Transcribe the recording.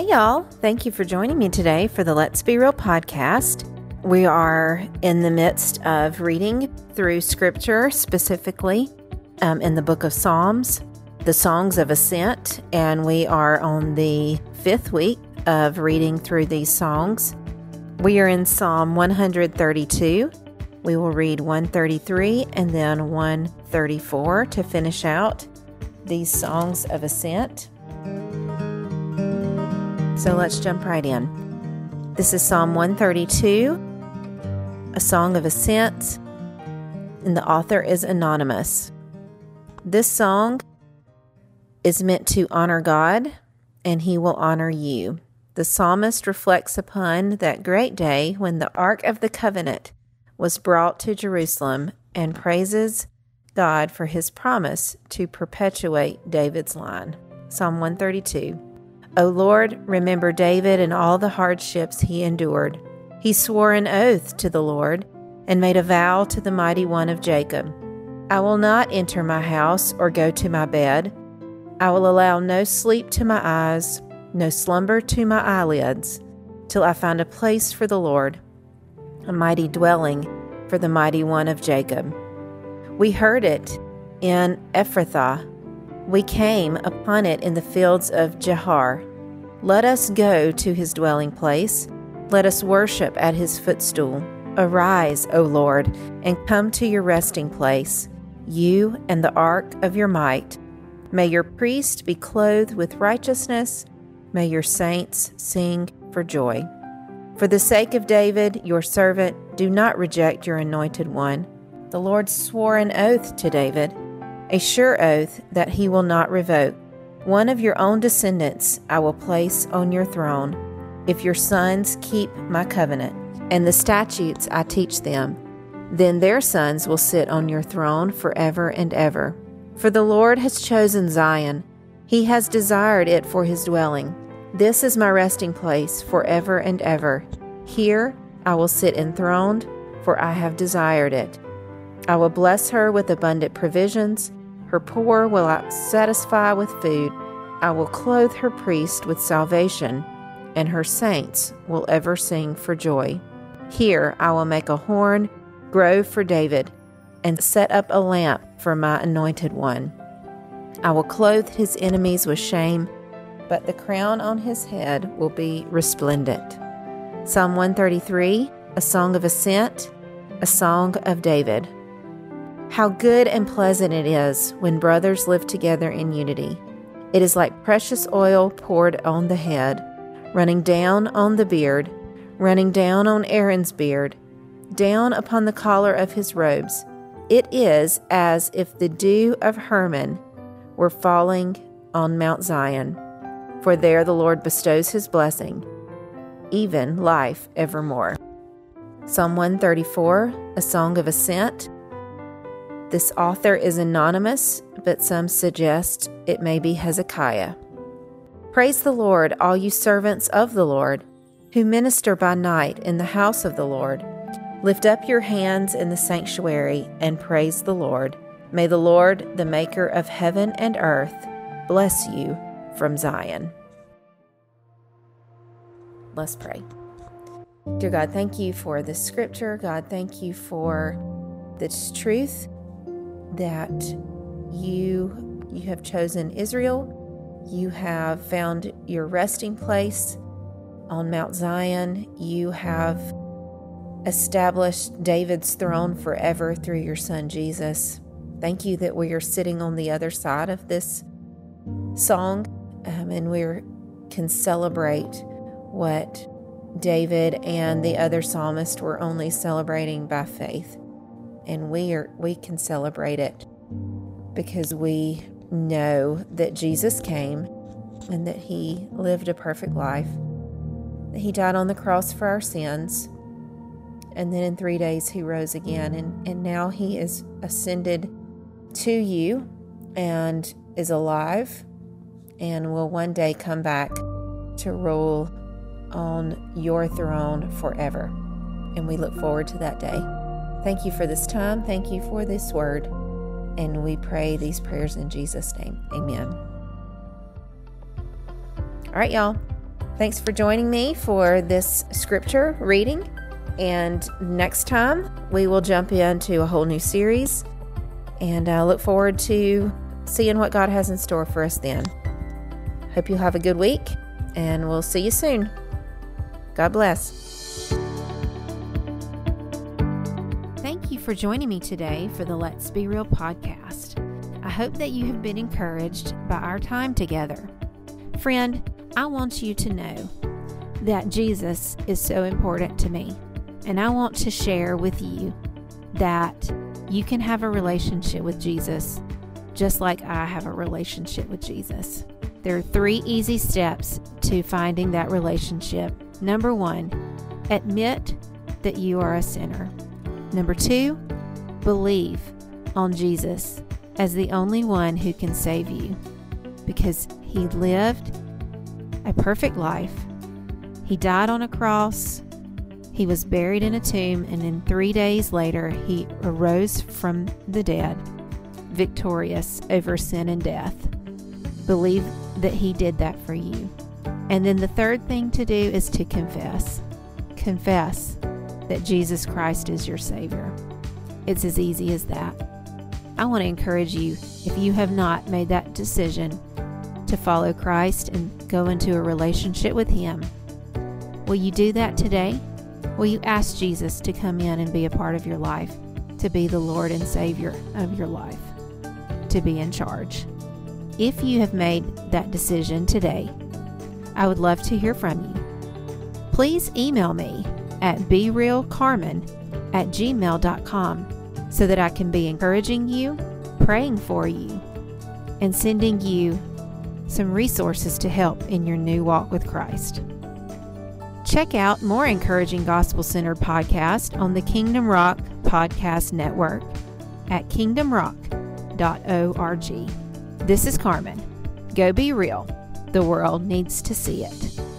Hey, y'all. Thank you for joining me today for the Let's Be Real podcast. We are in the midst of reading through scripture, specifically um, in the book of Psalms, the Songs of Ascent, and we are on the fifth week of reading through these songs. We are in Psalm 132. We will read 133 and then 134 to finish out these songs of ascent. So let's jump right in. This is Psalm 132, a song of ascent, and the author is anonymous. This song is meant to honor God, and He will honor you. The psalmist reflects upon that great day when the Ark of the Covenant was brought to Jerusalem and praises God for his promise to perpetuate David's line. Psalm 132. O Lord, remember David and all the hardships he endured. He swore an oath to the Lord and made a vow to the mighty one of Jacob. I will not enter my house or go to my bed. I will allow no sleep to my eyes, no slumber to my eyelids, till I find a place for the Lord, a mighty dwelling for the mighty one of Jacob. We heard it in Ephrathah we came upon it in the fields of Jaar. Let us go to his dwelling place. Let us worship at his footstool. Arise, O Lord, and come to your resting place, you and the ark of your might. May your priest be clothed with righteousness. May your saints sing for joy. For the sake of David, your servant, do not reject your anointed one. The Lord swore an oath to David a sure oath that he will not revoke. One of your own descendants I will place on your throne, if your sons keep my covenant and the statutes I teach them. Then their sons will sit on your throne forever and ever. For the Lord has chosen Zion, he has desired it for his dwelling. This is my resting place forever and ever. Here I will sit enthroned, for I have desired it. I will bless her with abundant provisions her poor will I satisfy with food. I will clothe her priest with salvation, and her saints will ever sing for joy. Here I will make a horn grow for David, and set up a lamp for my anointed one. I will clothe his enemies with shame, but the crown on his head will be resplendent. Psalm 133, a song of ascent, a song of David. How good and pleasant it is when brothers live together in unity. It is like precious oil poured on the head, running down on the beard, running down on Aaron's beard, down upon the collar of his robes. It is as if the dew of Hermon were falling on Mount Zion, for there the Lord bestows his blessing, even life evermore. Psalm 134, a song of ascent. This author is anonymous, but some suggest it may be Hezekiah. Praise the Lord, all you servants of the Lord, who minister by night in the house of the Lord. Lift up your hands in the sanctuary and praise the Lord. May the Lord, the maker of heaven and earth, bless you from Zion. Let's pray. Dear God, thank you for this scripture. God, thank you for this truth that you you have chosen Israel. You have found your resting place on Mount Zion. You have established David's throne forever through your son Jesus. Thank you that we are sitting on the other side of this song um, and we can celebrate what David and the other psalmist were only celebrating by faith and we are we can celebrate it because we know that Jesus came and that he lived a perfect life. He died on the cross for our sins and then in 3 days he rose again and and now he is ascended to you and is alive and will one day come back to rule on your throne forever. And we look forward to that day Thank you for this time. Thank you for this word. And we pray these prayers in Jesus' name. Amen. All right, y'all. Thanks for joining me for this scripture reading. And next time, we will jump into a whole new series. And I look forward to seeing what God has in store for us then. Hope you'll have a good week, and we'll see you soon. God bless. For joining me today for the Let's Be Real podcast. I hope that you have been encouraged by our time together. Friend, I want you to know that Jesus is so important to me. And I want to share with you that you can have a relationship with Jesus just like I have a relationship with Jesus. There are three easy steps to finding that relationship. Number one, admit that you are a sinner. Number two, believe on Jesus as the only one who can save you because he lived a perfect life. He died on a cross. He was buried in a tomb, and then three days later, he arose from the dead, victorious over sin and death. Believe that he did that for you. And then the third thing to do is to confess. Confess that Jesus Christ is your Savior. It's as easy as that. I want to encourage you, if you have not made that decision, to follow Christ and go into a relationship with Him. Will you do that today? Will you ask Jesus to come in and be a part of your life, to be the Lord and Savior of your life, to be in charge? If you have made that decision today, I would love to hear from you. Please email me at berealcarmen at gmail.com so that I can be encouraging you, praying for you, and sending you some resources to help in your new walk with Christ. Check out more encouraging gospel centered podcasts on the Kingdom Rock Podcast Network at kingdomrock.org. This is Karmen. Go be real. The world needs to see it.